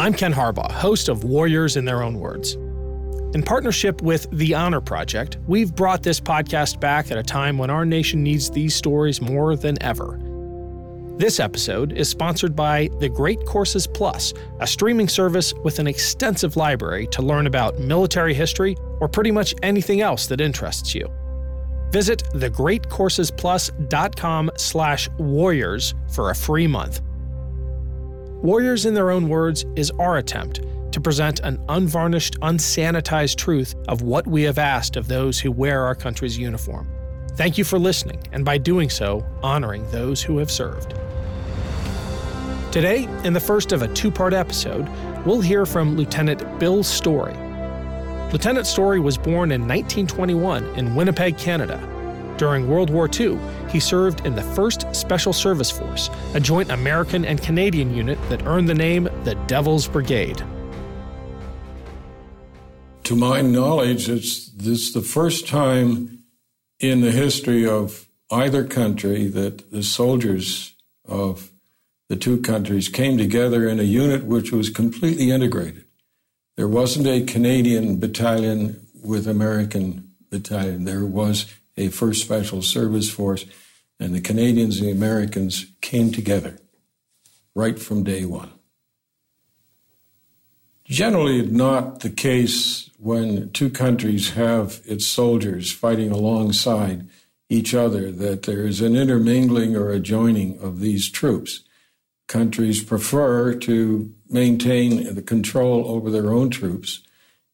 I'm Ken Harbaugh, host of Warriors in Their Own Words. In partnership with The Honor Project, we've brought this podcast back at a time when our nation needs these stories more than ever. This episode is sponsored by The Great Courses Plus, a streaming service with an extensive library to learn about military history or pretty much anything else that interests you. Visit thegreatcoursesplus.com slash warriors for a free month. Warriors in Their Own Words is our attempt to present an unvarnished, unsanitized truth of what we have asked of those who wear our country's uniform. Thank you for listening, and by doing so, honoring those who have served. Today, in the first of a two part episode, we'll hear from Lieutenant Bill Story. Lieutenant Story was born in 1921 in Winnipeg, Canada. During World War II, he served in the 1st Special Service Force, a joint American and Canadian unit that earned the name the Devil's Brigade. To my knowledge, it's this the first time in the history of either country that the soldiers of the two countries came together in a unit which was completely integrated. There wasn't a Canadian battalion with American battalion. There was a first special service force, and the Canadians and the Americans came together right from day one. Generally, not the case when two countries have its soldiers fighting alongside each other that there is an intermingling or a joining of these troops. Countries prefer to maintain the control over their own troops.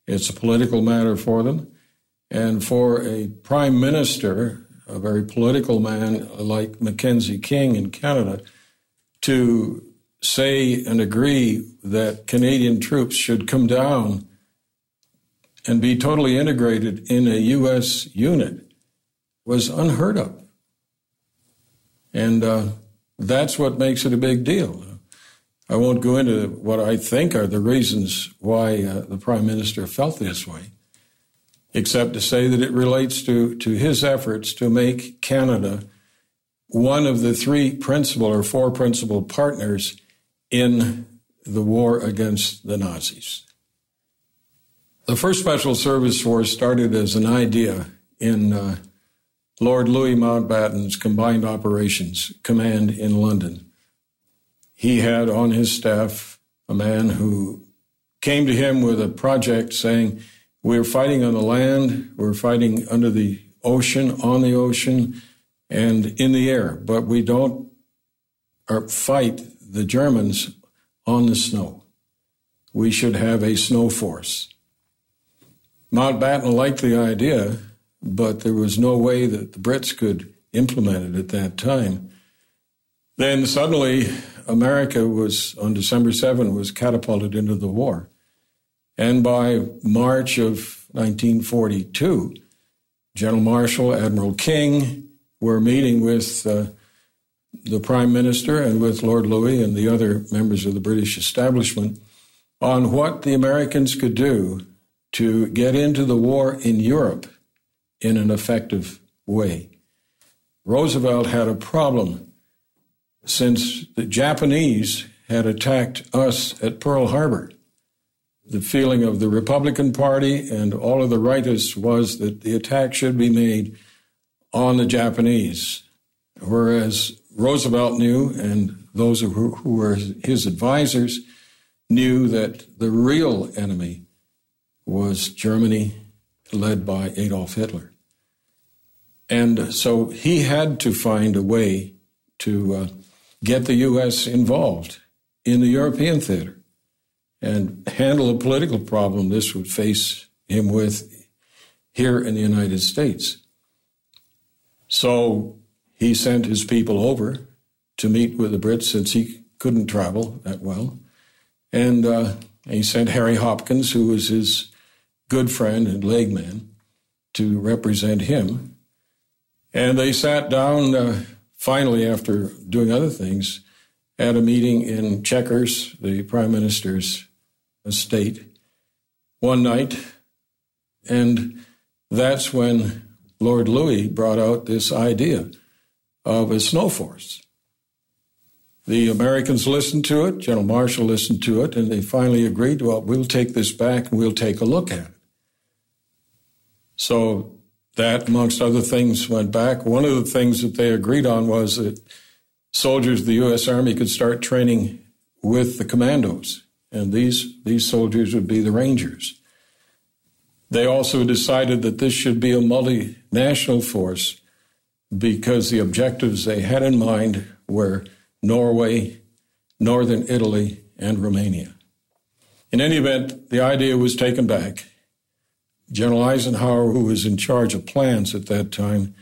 It's a political matter for them. And for a prime minister, a very political man like Mackenzie King in Canada, to say and agree that Canadian troops should come down and be totally integrated in a U.S. unit was unheard of. And uh, that's what makes it a big deal. I won't go into what I think are the reasons why uh, the Prime Minister felt this way, except to say that it relates to, to his efforts to make Canada one of the three principal or four principal partners in the war against the Nazis. The first Special Service Force started as an idea in uh, Lord Louis Mountbatten's Combined Operations Command in London. He had on his staff a man who came to him with a project saying, We're fighting on the land, we're fighting under the ocean, on the ocean, and in the air, but we don't uh, fight the Germans on the snow. We should have a snow force. Mountbatten liked the idea, but there was no way that the Brits could implement it at that time. Then suddenly, America was, on December 7, was catapulted into the war. And by March of 1942, General Marshall, Admiral King were meeting with uh, the Prime Minister and with Lord Louis and the other members of the British establishment on what the Americans could do to get into the war in Europe in an effective way. Roosevelt had a problem since the Japanese had attacked us at Pearl Harbor. The feeling of the Republican Party and all of the rightists was that the attack should be made on the Japanese, whereas Roosevelt knew, and those who, who were his advisors knew that the real enemy was Germany, led by Adolf Hitler. And so he had to find a way to uh, get the U.S. involved in the European theater and handle a political problem this would face him with here in the United States. So he sent his people over to meet with the Brits since he couldn't travel that well. And uh, he sent Harry Hopkins, who was his good friend and leg man, to represent him. And they sat down uh, finally, after doing other things, at a meeting in Chequers, the prime minister's estate, one night. And that's when Lord Louis brought out this idea of a snow force. The Americans listened to it, General Marshall listened to it, and they finally agreed, well, we'll take this back and we'll take a look at it. So that, amongst other things, went back. One of the things that they agreed on was that soldiers of the U.S. Army could start training with the commandos, and these, these soldiers would be the Rangers. They also decided that this should be a multinational force because the objectives they had in mind were Norway, northern Italy, and Romania. In any event, the idea was taken back. General Eisenhower, who was in charge of plans at that time,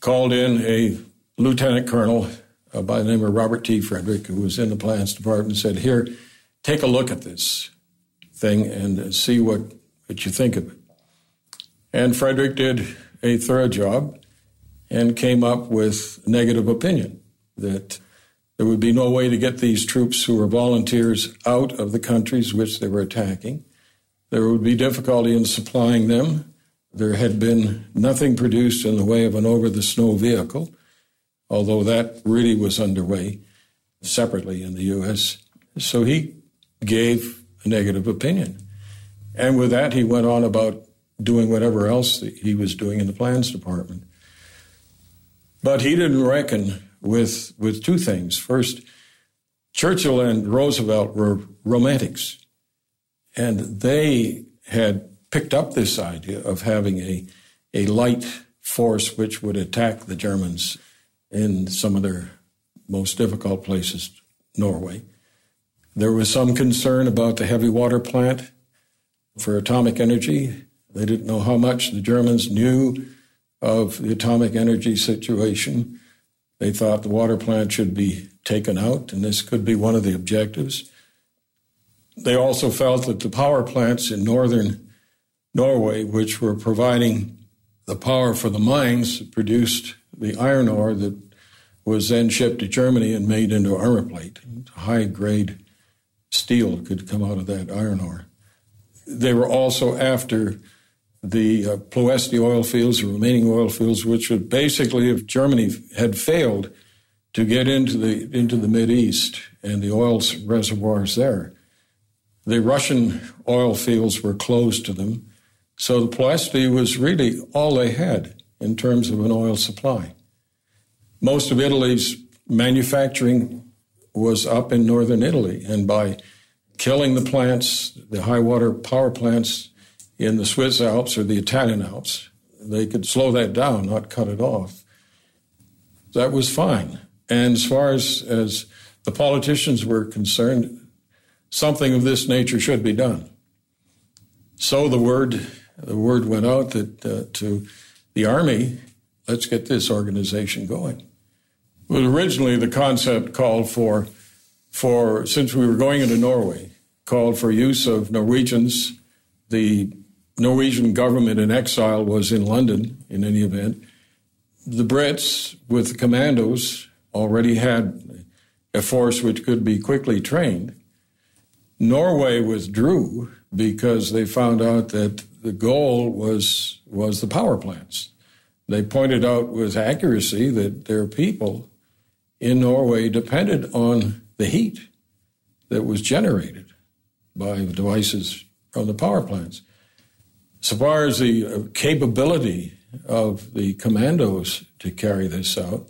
called in a lieutenant colonel uh, by the name of Robert T. Frederick, who was in the plans department, and said, Here, take a look at this thing and see what, what you think of it. And Frederick did a thorough job and came up with negative opinion that there would be no way to get these troops who were volunteers out of the countries which they were attacking. There would be difficulty in supplying them. There had been nothing produced in the way of an over the snow vehicle, although that really was underway separately in the U.S. So he gave a negative opinion. And with that, he went on about doing whatever else he was doing in the plans department. But he didn't reckon with, with two things. First, Churchill and Roosevelt were romantics, and they had picked up this idea of having a, a light force which would attack the Germans in some of their most difficult places, Norway. There was some concern about the heavy water plant for atomic energy. They didn't know how much the Germans knew of the atomic energy situation. They thought the water plant should be taken out, and this could be one of the objectives. They also felt that the power plants in northern Norway, which were providing the power for the mines that produced the iron ore that was then shipped to Germany and made into armor plate. High grade steel could come out of that iron ore. They were also after the uh, Ploesti oil fields, the remaining oil fields, which would basically, if Germany had failed to get into the into the Mid East and the oil reservoirs there, the Russian oil fields were closed to them. So the Ploesti was really all they had in terms of an oil supply. Most of Italy's manufacturing was up in northern Italy, and by killing the plants, the high water power plants in the Swiss Alps or the Italian Alps. They could slow that down, not cut it off. That was fine. And as far as, as the politicians were concerned, something of this nature should be done. So the word, the word went out that uh, to the army, let's get this organization going. But originally, the concept called for, for since we were going into Norway, called for use of Norwegians, the Norwegian government in exile was in London in any event. The Brits, with the commandos, already had a force which could be quickly trained. Norway withdrew because they found out that the goal was, was the power plants. They pointed out with accuracy that their people in Norway depended on the heat that was generated by the devices from the power plants. So far as the uh, capability of the commandos to carry this out,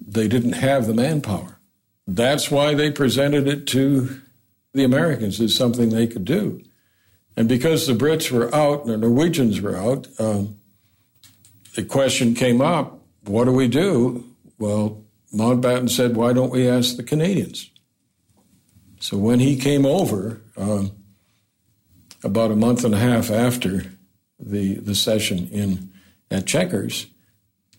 they didn't have the manpower. That's why they presented it to the Americans is something they could do. And because the Brits were out and the Norwegians were out, um, the question came up what do we do? Well, Mountbatten said, why don't we ask the Canadians? So when he came over, um, about a month and a half after the, the session in, at Chequers,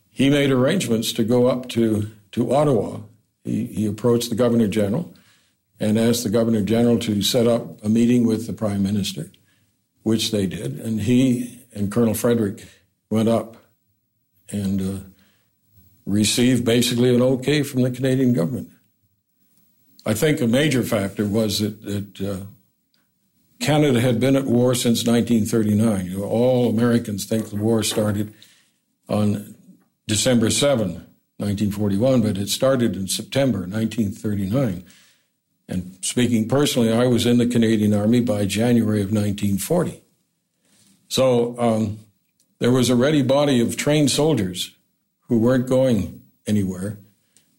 he made arrangements to go up to, to Ottawa. He, he approached the Governor General and asked the Governor General to set up a meeting with the Prime Minister, which they did. And he and Colonel Frederick went up and uh, received basically an okay from the Canadian government. I think a major factor was that, that uh, Canada had been at war since 1939. You know, all Americans think the war started on December 7, 1941, but it started in September 1939. And speaking personally, I was in the Canadian Army by January of 1940. So um, there was a ready body of trained soldiers who weren't going anywhere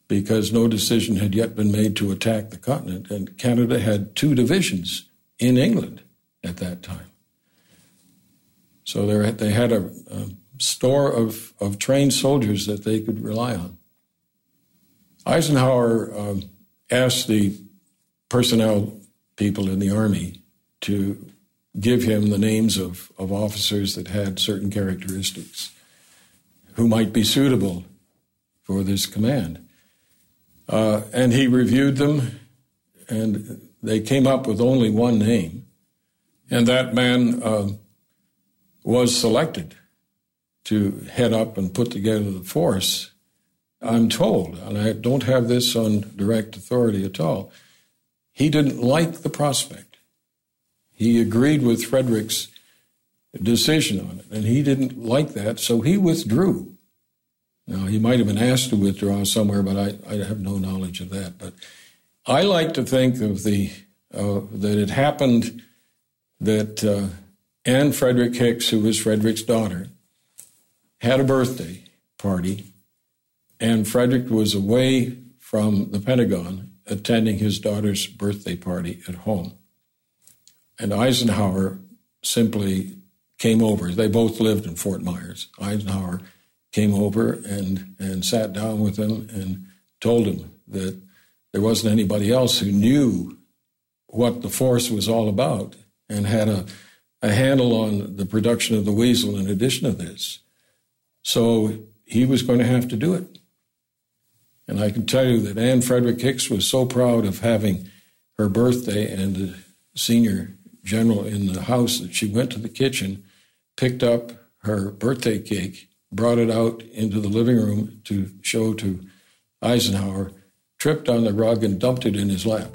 because no decision had yet been made to attack the continent. And Canada had two divisions in England at that time. So they had a, a store of, of trained soldiers that they could rely on. Eisenhower um, asked the personnel people in the Army to give him the names of, of officers that had certain characteristics who might be suitable for this command. Uh, and he reviewed them, and they came up with only one name. And that man uh, was selected to head up and put together the force. I'm told, and I don't have this on direct authority at all, he didn't like the prospect. He agreed with Frederick's decision on it, and he didn't like that, so he withdrew. Now, he might have been asked to withdraw somewhere, but I, I have no knowledge of that. But I like to think of the uh, that it happened that uh, Anne Frederick Hicks, who was Frederick's daughter, had a birthday party, and Frederick was away from the Pentagon attending his daughter's birthday party at home. And Eisenhower simply came over. They both lived in Fort Myers. Eisenhower came over and, and sat down with him and told him that there wasn't anybody else who knew what the force was all about and had a, a handle on the production of the weasel in addition to this. So he was going to have to do it. And I can tell you that Anne Frederick Hicks was so proud of having her birthday and the senior general in the house that she went to the kitchen, picked up her birthday cake, brought it out into the living room to show to Eisenhower, tripped on the rug, and dumped it in his lap.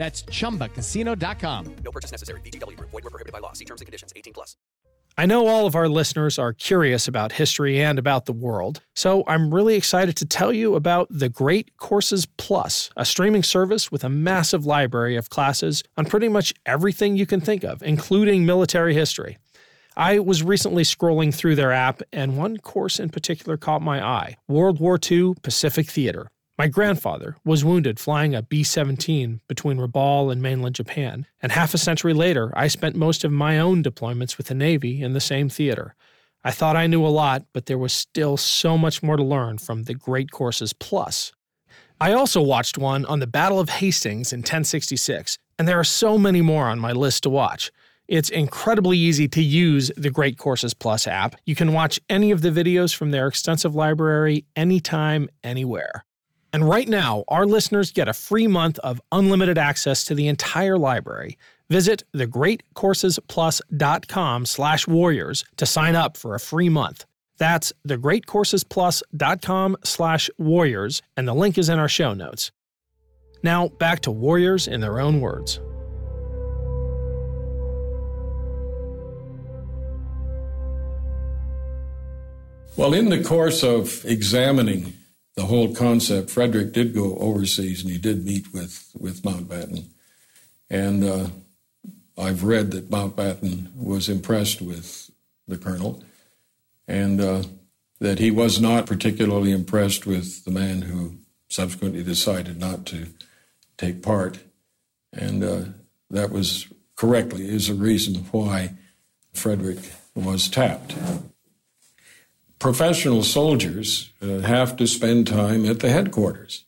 That's ChumbaCasino.com. No purchase necessary. VGW. Void were prohibited by law. See terms and conditions. 18 plus. I know all of our listeners are curious about history and about the world, so I'm really excited to tell you about the Great Courses Plus, a streaming service with a massive library of classes on pretty much everything you can think of, including military history. I was recently scrolling through their app, and one course in particular caught my eye World War II Pacific Theater. My grandfather was wounded flying a B 17 between Rabaul and mainland Japan, and half a century later, I spent most of my own deployments with the Navy in the same theater. I thought I knew a lot, but there was still so much more to learn from the Great Courses Plus. I also watched one on the Battle of Hastings in 1066, and there are so many more on my list to watch. It's incredibly easy to use the Great Courses Plus app. You can watch any of the videos from their extensive library anytime, anywhere. And right now, our listeners get a free month of unlimited access to the entire library. Visit thegreatcoursesplus.com slash warriors to sign up for a free month. That's thegreatcoursesplus.com slash warriors, and the link is in our show notes. Now, back to warriors in their own words. Well, in the course of examining the whole concept. Frederick did go overseas and he did meet with, with Mountbatten. And uh, I've read that Mountbatten was impressed with the colonel, and uh, that he was not particularly impressed with the man who subsequently decided not to take part. And uh, that was correctly is a reason why Frederick was tapped. Professional soldiers uh, have to spend time at the headquarters.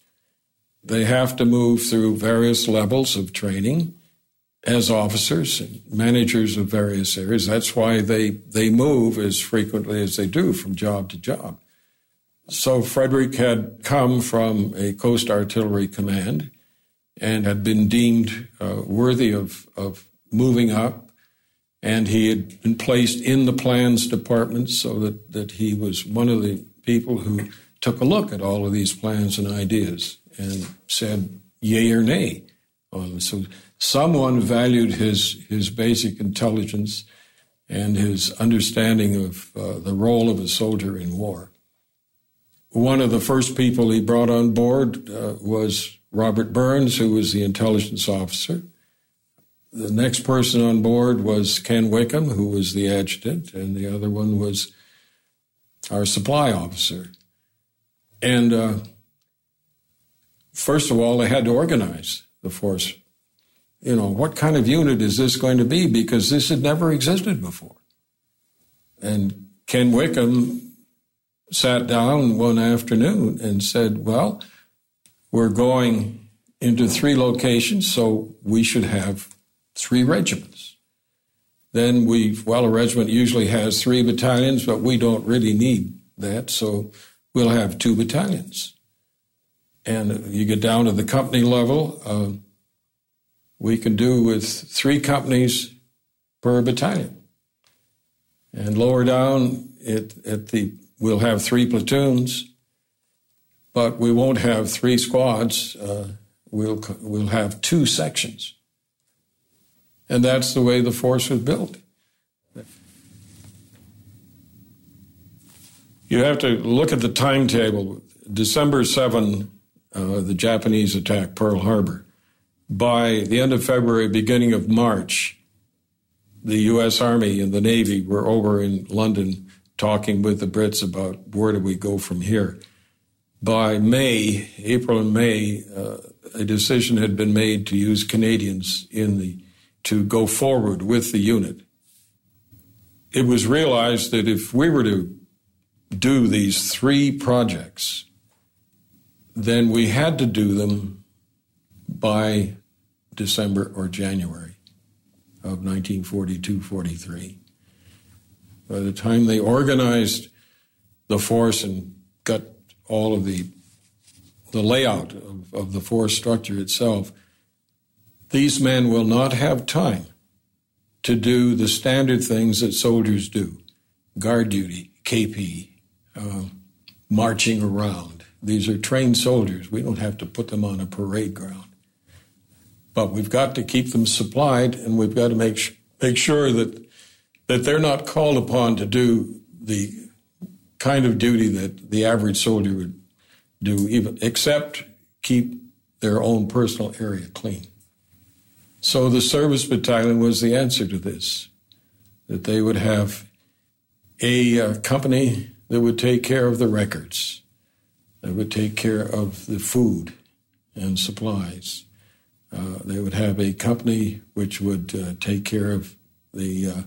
They have to move through various levels of training as officers and managers of various areas. That's why they, they move as frequently as they do from job to job. So Frederick had come from a Coast Artillery Command and had been deemed uh, worthy of, of moving up. And he had been placed in the plans department so that, that he was one of the people who took a look at all of these plans and ideas and said yay or nay. So someone valued his his basic intelligence and his understanding of uh, the role of a soldier in war. One of the first people he brought on board uh, was Robert Burhans, who was the intelligence officer. The next person on board was Ken Wickham, who was the adjutant, and the other one was our supply officer. And uh, first of all, they had to organize the force you know, what kind of unit is this going to be? Because this had never existed before. And Ken Wickham sat down one afternoon and said, Well, we're going into three locations, so we should have three regiments. Then we, well, a regiment usually has three battalions, but we don't really need that, so we'll have two battalions. And you get down to the company level. Uh, we can do with three companies per battalion. And lower down, it, at the we'll have three platoons, but we won't have three squads. Uh, we'll we'll have two sections, and that's the way the force was built. You have to look at the timetable. December 7, uh, the Japanese attack Pearl Harbor by the end of February, beginning of March, the U.S. Army and the Navy were over in London talking with the Brits about where do we go from here. By May, April and May, uh, a decision had been made to use Canadians in the to go forward with the unit. It was realized that if we were to do these three projects, then we had to do them by December or January of 1942 43. By the time they organized the force and got all of the the layout of, of the force structure itself, these men will not have time to do the standard things that soldiers do guard duty, KP, uh, marching around. These are trained soldiers. We don't have to put them on a parade ground. But we've got to keep them supplied, and we've got to make sh- make sure that that they're not called upon to do the kind of duty that the average soldier would do, even except keep their own personal area clean. So the service battalion was the answer to this, that they would have a uh, company that would take care of the records, that would take care of the food and supplies, uh, they would have a company which would uh, take care of the uh,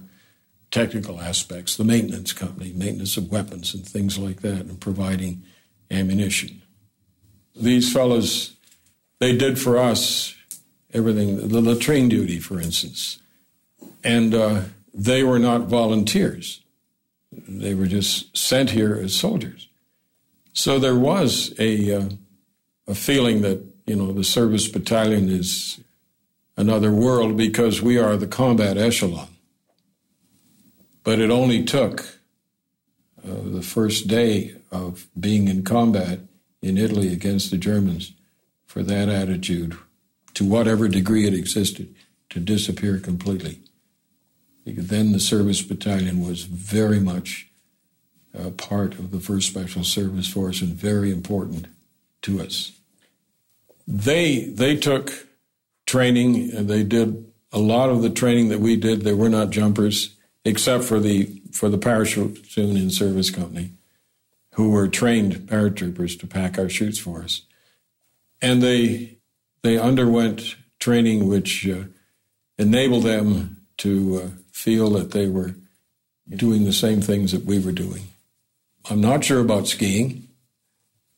technical aspects, the maintenance company, maintenance of weapons and things like that, and providing ammunition. These fellows, they did for us everything, the latrine duty, for instance. And uh, they were not volunteers. They were just sent here as soldiers. So there was a, uh, a feeling that you know, the service battalion is another world because we are the combat echelon. But it only took uh, the first day of being in combat in Italy against the Germans for that attitude, to whatever degree it existed, to disappear completely. Then the service battalion was very much a part of the 1st Special Service Force and very important to us. They they took training. And they did a lot of the training that we did, they were not jumpers, except for the for the parachute in service company, who were trained paratroopers to pack our chutes for us, and they they underwent training which uh, enabled them to uh, feel that they were doing the same things that we were doing. I'm not sure about skiing,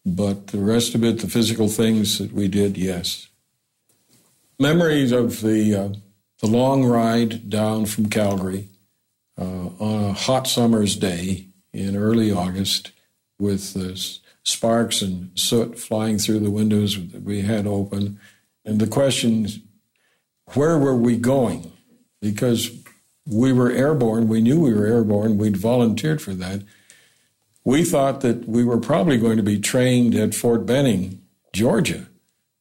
but the rest of it, the physical things that we did, yes. Memories of the uh, the long ride down from Calgary uh, on a hot summer's day in early August with the sparks and soot flying through the windows that we had open. And the question, is, where were we going? Because we were airborne, we knew we were airborne, we'd volunteered for that. We thought that we were probably going to be trained at Fort Benning, Georgia.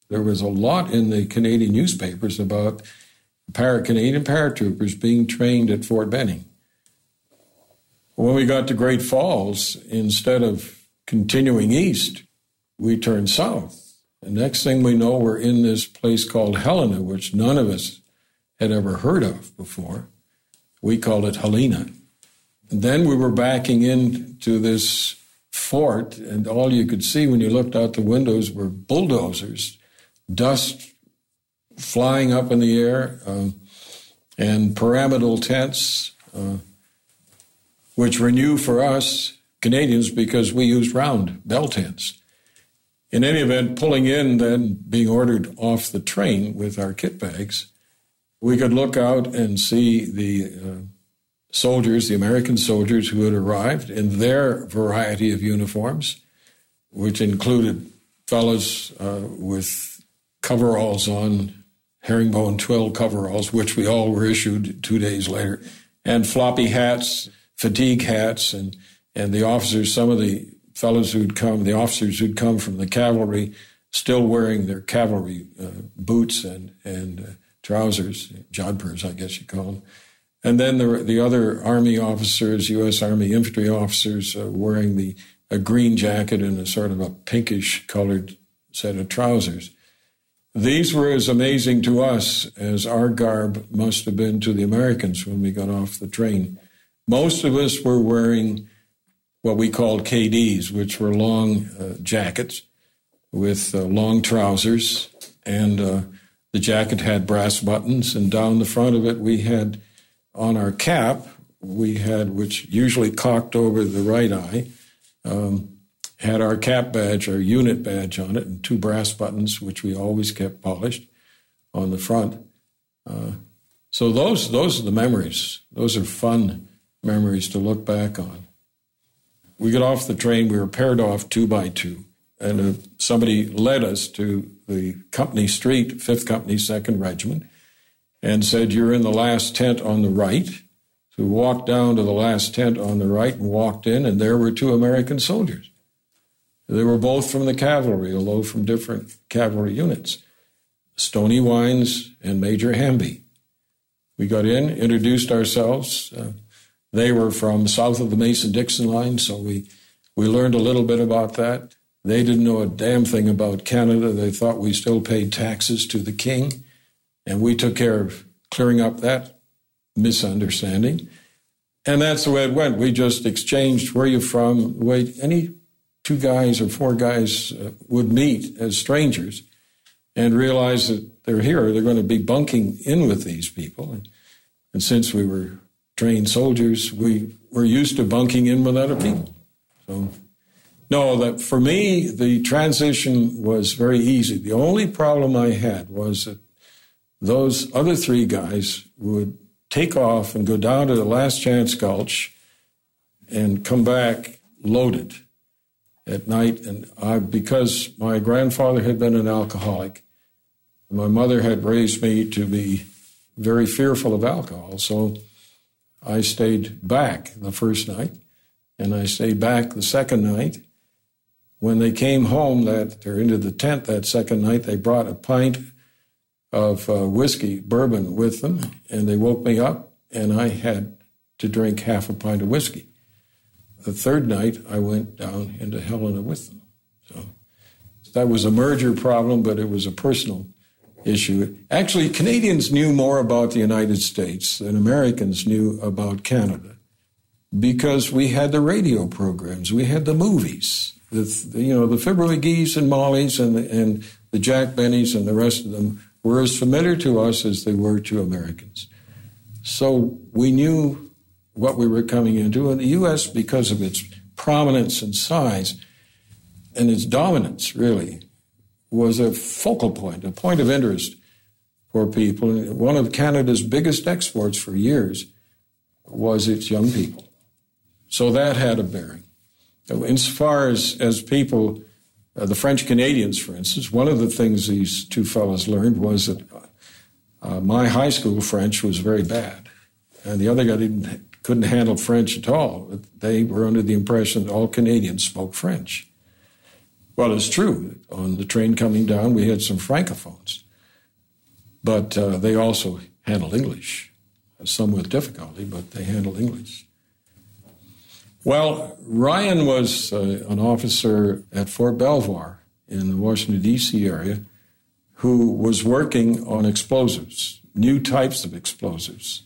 There was a lot in the Canadian newspapers about para, Canadian paratroopers being trained at Fort Benning. When we got to Great Falls, instead of continuing east, we turned south. The next thing we know, we're in this place called Helena, which none of us had ever heard of before. We called it Helena. And then we were backing into this fort, and all you could see when you looked out the windows were bulldozers, dust flying up in the air, uh, and pyramidal tents. Uh, which were new for us Canadians because we used round bell tents. In any event, pulling in, then being ordered off the train with our kit bags, we could look out and see the uh, soldiers, the American soldiers who had arrived in their variety of uniforms, which included fellows uh, with coveralls on, herringbone twill coveralls, which we all were issued two days later, and floppy hats fatigue hats and and the officers, some of the fellows who'd come, the officers who'd come from the cavalry, still wearing their cavalry uh, boots and and uh, trousers, jodhpurs, I guess you call them. And then the the other army officers, U.S. Army infantry officers, uh, wearing the a green jacket and a sort of a pinkish colored set of trousers. These were as amazing to us as our garb must have been to the Americans when we got off the train. Most of us were wearing what we called KDs, which were long uh, jackets with uh, long trousers, and uh, the jacket had brass buttons, and down the front of it we had on our cap we had, which usually cocked over the right eye, um, had our cap badge, our unit badge on it, and two brass buttons, which we always kept polished on the front. Uh, so those those are the memories. Those are fun memories to look back on. We got off the train, we were paired off two by two, and uh, somebody led us to the company street, 5th Company, 2nd Regiment, and said, You're in the last tent on the right. So we walked down to the last tent on the right and walked in, and there were two American soldiers. They were both from the cavalry, although from different cavalry units Stony Wines and Major Hamby. We got in, introduced ourselves. Uh, they were from south of the Mason Dixon line, so we, we learned a little bit about that. They didn't know a damn thing about Canada. They thought we still paid taxes to the king. And we took care of clearing up that misunderstanding. And that's the way it went. We just exchanged where you from, way any two guys or four guys uh, would meet as strangers and realize that they're here. They're going to be bunking in with these people. And since we were trained soldiers, we were used to bunking in with other people. So, no, that for me, the transition was very easy. The only problem I had was that those other three guys would take off and go down to the Last Chance Gulch and come back loaded at night. And I, because my grandfather had been an alcoholic, my mother had raised me to be very fearful of alcohol. So I stayed back the first night, and I stayed back the second night. When they came home that or into the tent that second night, they brought a pint of uh, whiskey, bourbon, with them, and they woke me up, and I had to drink half a pint of whiskey. The third night, I went down into Helena with them. So that was a merger problem, but it was a personal issue. Actually, Canadians knew more about the United States than Americans knew about Canada because we had the radio programs, we had the movies, the, you know, the Fibber McGee's and Molly's and, and the Jack Bennys and the rest of them were as familiar to us as they were to Americans. So we knew what we were coming into. And the U.S., because of its prominence and size and its dominance, really, was a focal point, a point of interest for people. One of Canada's biggest exports for years was its young people. So that had a bearing. Insofar as, as people, uh, the French Canadians, for instance, one of the things these two fellows learned was that uh, my high school French was very bad. And the other guy didn't, couldn't handle French at all. They were under the impression that all Canadians spoke French. Well, it's true. On the train coming down, we had some francophones, but uh, they also handled English, some with difficulty, but they handled English. Well, Ryan was uh, an officer at Fort Belvoir in the Washington, D.C. area who was working on explosives, new types of explosives.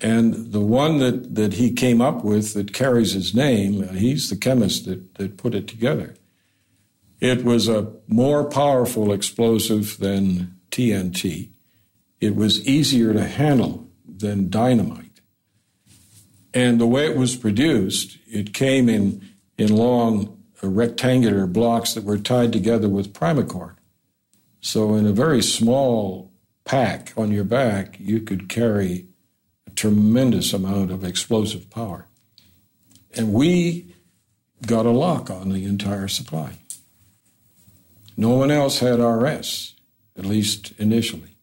And the one that, that he came up with that carries his name, uh, he's the chemist that, that put it together. It was a more powerful explosive than TNT. It was easier to handle than dynamite. And the way it was produced, it came in, in long rectangular blocks that were tied together with primacord. So, in a very small pack on your back, you could carry a tremendous amount of explosive power. And we got a lock on the entire supply. No one else had RS, at least initially.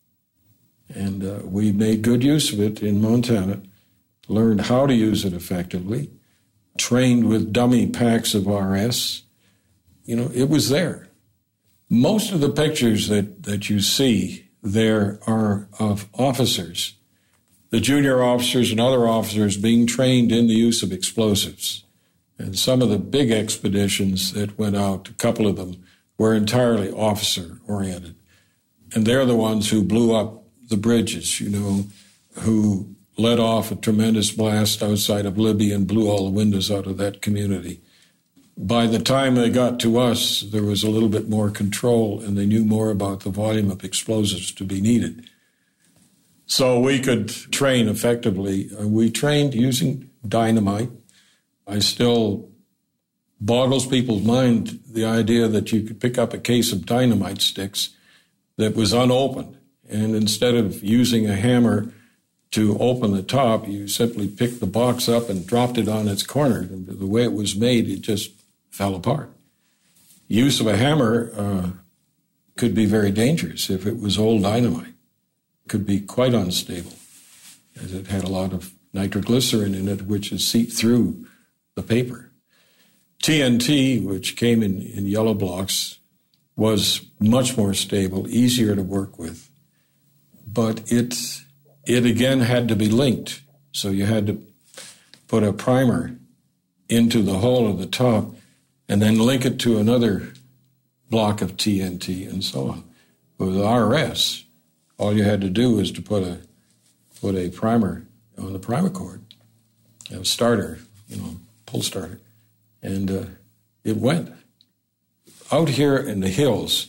And uh, we made good use of it in Montana, learned how to use it effectively, trained with dummy packs of RS. You know, it was there. Most of the pictures that, that you see there are of officers, the junior officers and other officers being trained in the use of explosives. And some of the big expeditions that went out, a couple of them, were entirely officer oriented. And they're the ones who blew up the bridges, you know, who let off a tremendous blast outside of Libya and blew all the windows out of that community. By the time they got to us, there was a little bit more control and they knew more about the volume of explosives to be needed. So we could train effectively. Uh, we trained using dynamite. I still boggles people's mind the idea that you could pick up a case of dynamite sticks that was unopened. And instead of using a hammer to open the top, you simply picked the box up and dropped it on its corner. And the way it was made, it just fell apart. Use of a hammer uh, could be very dangerous if it was old dynamite. It could be quite unstable, as it had a lot of nitroglycerin in it, which is seeped through the paper. TNT, which came in, in yellow blocks, was much more stable, easier to work with. But it, it again had to be linked. So you had to put a primer into the hole at the top and then link it to another block of TNT and so on. With RS, all you had to do was to put a put a primer on the primer cord, a starter, you know, pull starter, and uh, it went. Out here in the hills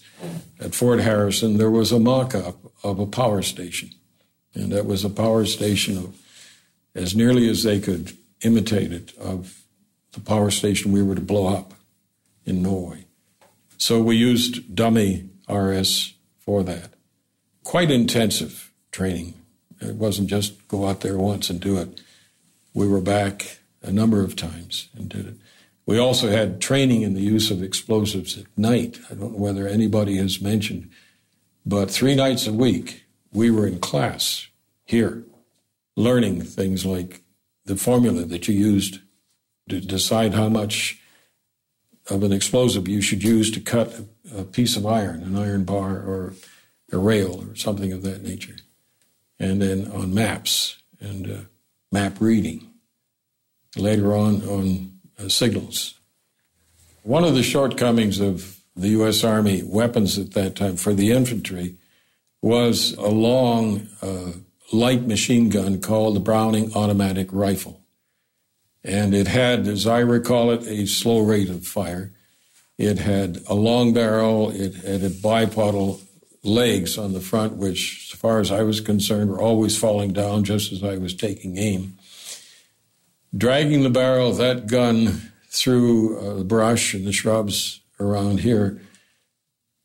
at Fort Harrison, there was a mock up of a power station. And that was a power station of, as nearly as they could imitate it, of the power station we were to blow up in Norway. So we used dummy RS for that. Quite intensive training. It wasn't just go out there once and do it. We were back a number of times and did it. We also had training in the use of explosives at night. I don't know whether anybody has mentioned, but three nights a week we were in class here learning things like the formula that you used to decide how much of an explosive you should use to cut a piece of iron, an iron bar or a rail or something of that nature. And then on maps and uh, map reading. Later on, on signals. One of the shortcomings of the U.S. Army weapons at that time for the infantry was a long uh, light machine gun called the Browning automatic rifle. And it had, as I recall it, a slow rate of fire. It had a long barrel, it had a bipodal legs on the front, which, as far as I was concerned, were always falling down just as I was taking aim. Dragging the barrel of that gun through uh, the brush and the shrubs around here,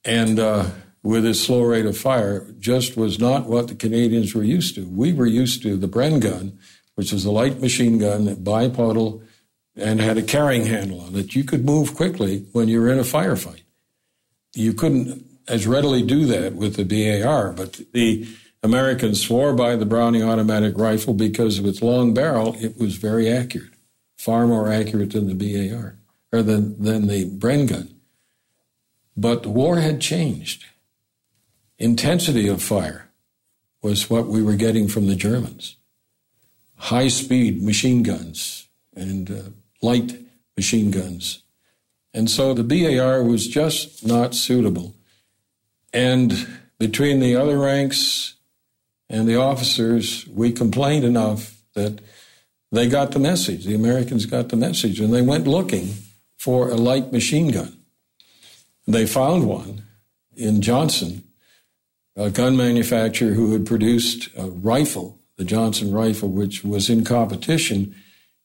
and uh, with its slow rate of fire, just was not what the Canadians were used to. We were used to the Bren gun, which was a light machine gun, bipodal, and had a carrying handle on it. You could move quickly when you were in a firefight. You couldn't as readily do that with the BAR, but the Americans swore by the Browning automatic rifle because of its long barrel, it was very accurate, far more accurate than the BAR, or than, than the Bren gun. But the war had changed. Intensity of fire was what we were getting from the Germans. High speed machine guns and uh, light machine guns. And so the BAR was just not suitable and between the other ranks and the officers, we complained enough that they got the message. The Americans got the message, and they went looking for a light machine gun. They found one in Johnson, a gun manufacturer who had produced a rifle, the Johnson rifle, which was in competition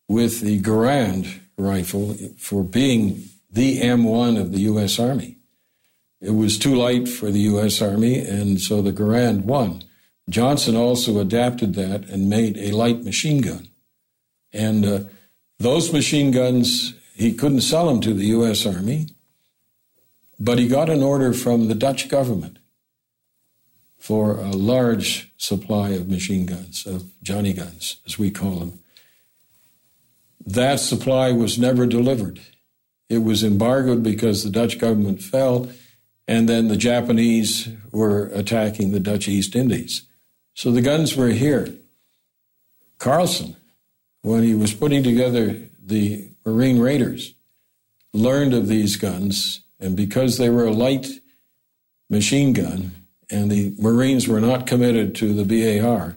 with the Garand rifle for being the M1 of the U.S. Army. It was too light for the U.S. Army, and so the Garand won. Johnson also adapted that and made a light machine gun. And uh, those machine guns, he couldn't sell them to the U.S. Army, but he got an order from the Dutch government for a large supply of machine guns, of Johnny guns, as we call them. That supply was never delivered. It was embargoed because the Dutch government fell and then the Japanese were attacking the Dutch East Indies. So the guns were here. Carlson, when he was putting together the Marine Raiders, learned of these guns, and because they were a light machine gun and the Marines were not committed to the BAR,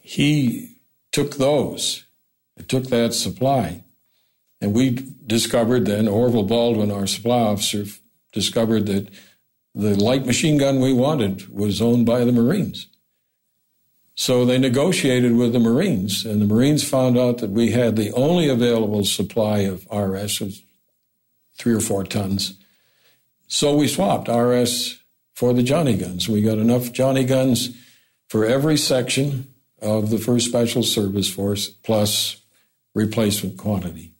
he took those, took that supply. And we discovered then, Orville Baldwin, our supply officer, discovered that the light machine gun we wanted was owned by the Marines. So they negotiated with the Marines, and the Marines found out that we had the only available supply of RS, was three or four tons. So we swapped RS for the Johnny guns. We got enough Johnny guns for every section of the 1st Special Service Force plus replacement quantity.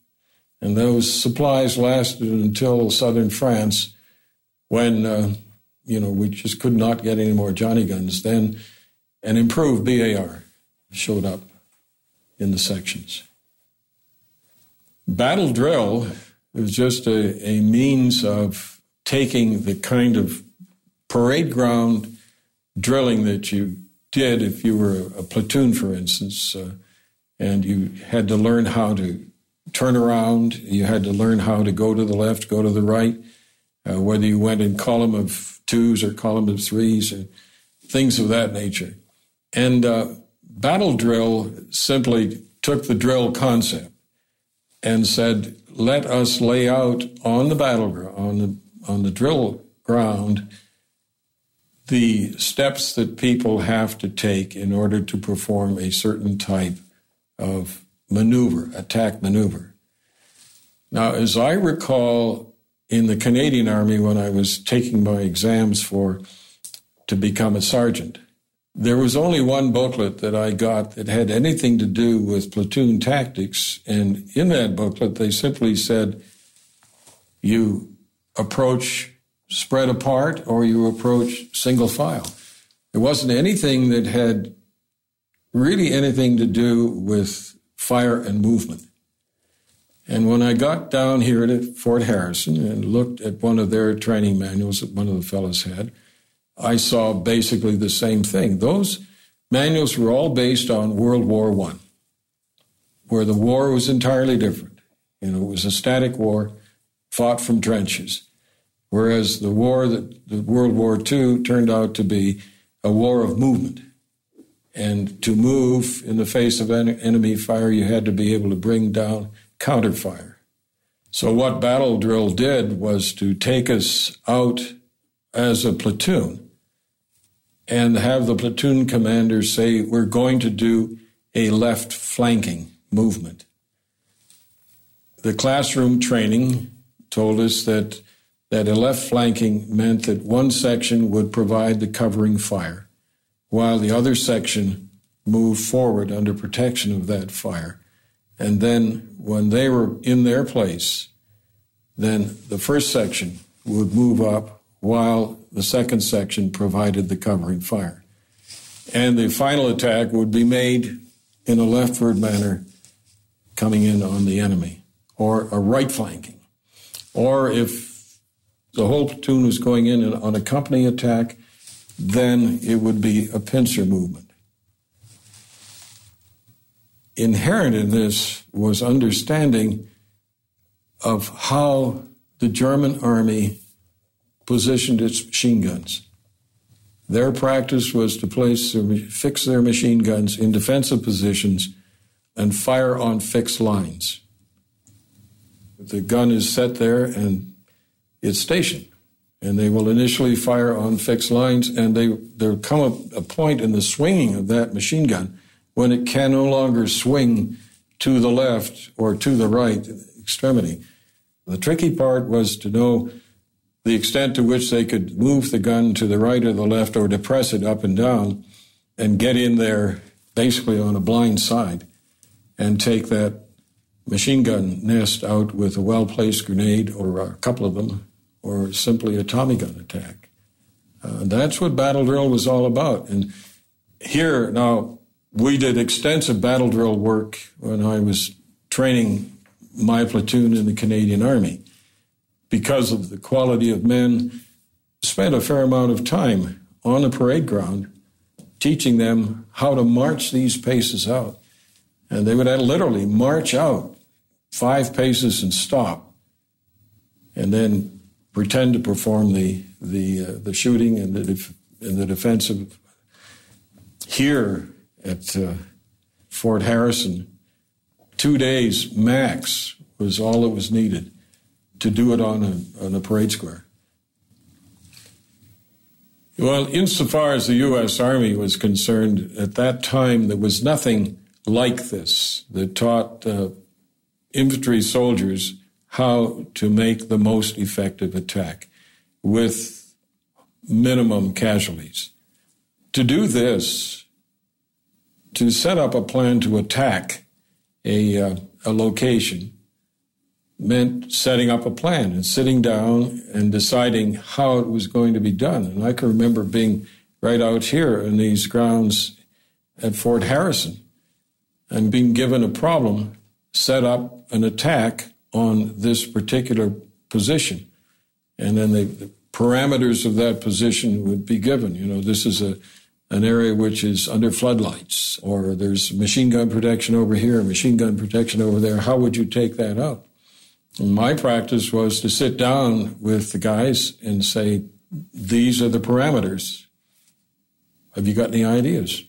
And those supplies lasted until southern France when uh, you know we just could not get any more Johnny guns, then an improved BAR showed up in the sections. Battle drill was just a, a means of taking the kind of parade ground drilling that you did if you were a, platoon, for instance, uh, and you had to learn how to turn around, you had to learn how to go to the left, go to the right uh, whether you went in column of twos or column of threes and things of that nature. And uh, battle drill simply took the drill concept and said, let us lay out on the battleground, on the, on the drill ground, the steps that people have to take in order to perform a certain type of maneuver, attack maneuver. Now, as I recall in the Canadian Army when I was taking my exams for to become a sergeant. There was only one booklet that I got that had anything to do with platoon tactics, and in that booklet they simply said you approach spread apart or you approach single file. There wasn't anything that had really anything to do with fire and movement. And when I got down here at Fort Harrison and looked at one of their training manuals that one of the fellows had, I saw basically the same thing. Those manuals were all based on World War I, where the war was entirely different. You know, it was a static war, fought from trenches. whereas the war that the World War II turned out to be a war of movement. And to move in the face of enemy fire, you had to be able to bring down counterfire. So, what Battle Drill did was to take us out as a platoon and have the platoon commander say, We're going to do a left flanking movement. The classroom training told us that, that a left flanking meant that one section would provide the covering fire while the other section moved forward under protection of that fire. And then when they were in their place, then the first section would move up while the second section provided the covering fire. And the final attack would be made in a leftward manner coming in on the enemy, or a right flanking. Or if the whole platoon was going in on a company attack, then it would be a pincer movement. Inherent in this was understanding of how the German army positioned its machine guns. Their practice was to place fix their machine guns in defensive positions and fire on fixed lines. The gun is set there and it's stationed and they will initially fire on fixed lines, and they there come a, a, point in the swinging of that machine gun when it can no longer swing to the left or to the right extremity. The tricky part was to know the extent to which they could move the gun to the right or the left or depress it up and down and get in there basically on a blind side and take that machine gun nest out with a well placed grenade or a couple of them or simply a Tommy gun attack. Uh, that's what battle drill was all about. And here, now, we did extensive battle drill work when I was training my platoon in the Canadian Army. Because of the quality of men, spent a fair amount of time on the parade ground teaching them how to march these paces out. And they would literally march out five paces and stop, and then pretend to perform the the uh, the shooting and the def- and the defensive. Here at uh, Fort Harrison, two days max was all that was needed to do it on a on a parade square. Well, insofar as the U.S. Army was concerned, at that time there was nothing like this that taught uh, infantry soldiers how to make the most effective attack with minimum casualties. To do this, to set up a plan to attack a, uh, a location, meant setting up a plan and sitting down and deciding how it was going to be done. And I can remember being right out here in these grounds at Fort Harrison and being given a problem, set up an attack on this particular position. And then the, the parameters of that position would be given. You know, this is a an area which is under floodlights, or there's machine gun protection over here, machine gun protection over there. How would you take that up? My practice was to sit down with the guys and say, these are the parameters. Have you got any ideas?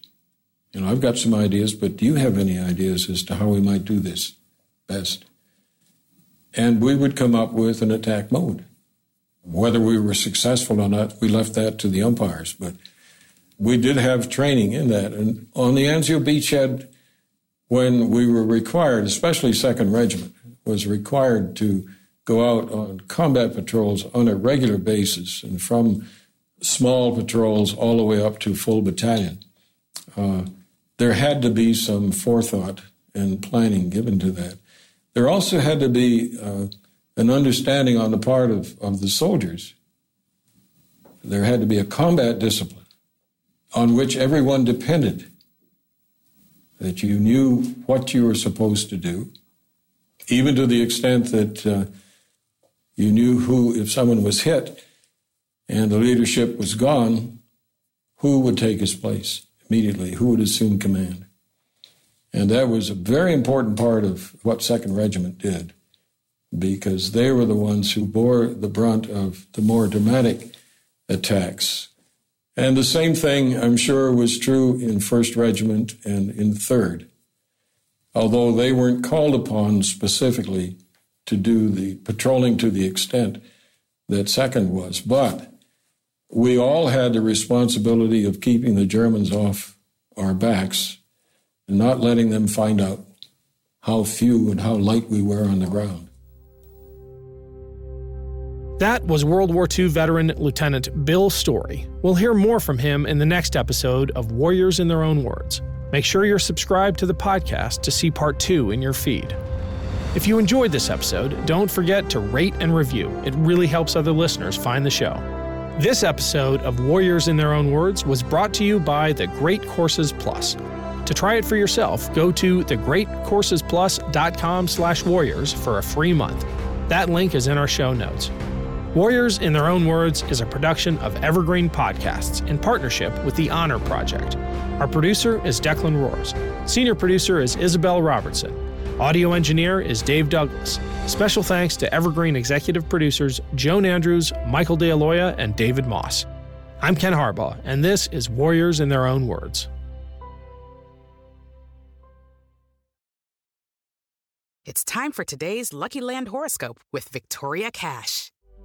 You know, I've got some ideas, but do you have any ideas as to how we might do this best? and we would come up with an attack mode. Whether we were successful or not, we left that to the umpires, but we did have training in that. And on the Anzio beachhead, when we were required, especially 2nd Regiment, was required to go out on combat patrols on a regular basis and from small patrols all the way up to full battalion. Uh, there had to be some forethought and planning given to that. There also had to be uh, an understanding on the part of, of the soldiers. There had to be a combat discipline on which everyone depended, that you knew what you were supposed to do, even to the extent that uh, you knew who, if someone was hit and the leadership was gone, who would take his place immediately, who would assume command. And that was a very important part of what Second Regiment did, because they were the ones who bore the brunt of the more dramatic attacks. And the same thing, I'm sure, was true in 1st Regiment and in 3rd, although they weren't called upon specifically to do the patrolling to the extent that 2nd was. But we all had the responsibility of keeping the Germans off our backs and not letting them find out how few and how light we were on the ground. That was World War II veteran Lieutenant Bill Story. We'll hear more from him in the next episode of Warriors in Their Own Words. Make sure you're subscribed to the podcast to see part two in your feed. If you enjoyed this episode, don't forget to rate and review. It really helps other listeners find the show. This episode of Warriors in Their Own Words was brought to you by the Great Courses Plus. To try it for yourself, go to thegreatcoursesplus.com slash warriors for a free month. That link is in our show notes. Warriors in Their Own Words is a production of Evergreen Podcasts in partnership with the Honor Project. Our producer is Declan Roars. Senior producer is Isabel Robertson. Audio engineer is Dave Douglas. Special thanks to Evergreen executive producers Joan Andrews, Michael DeAloia, and David Moss. I'm Ken Harbaugh, and this is Warriors in Their Own Words. It's time for today's Lucky Land horoscope with Victoria Cash.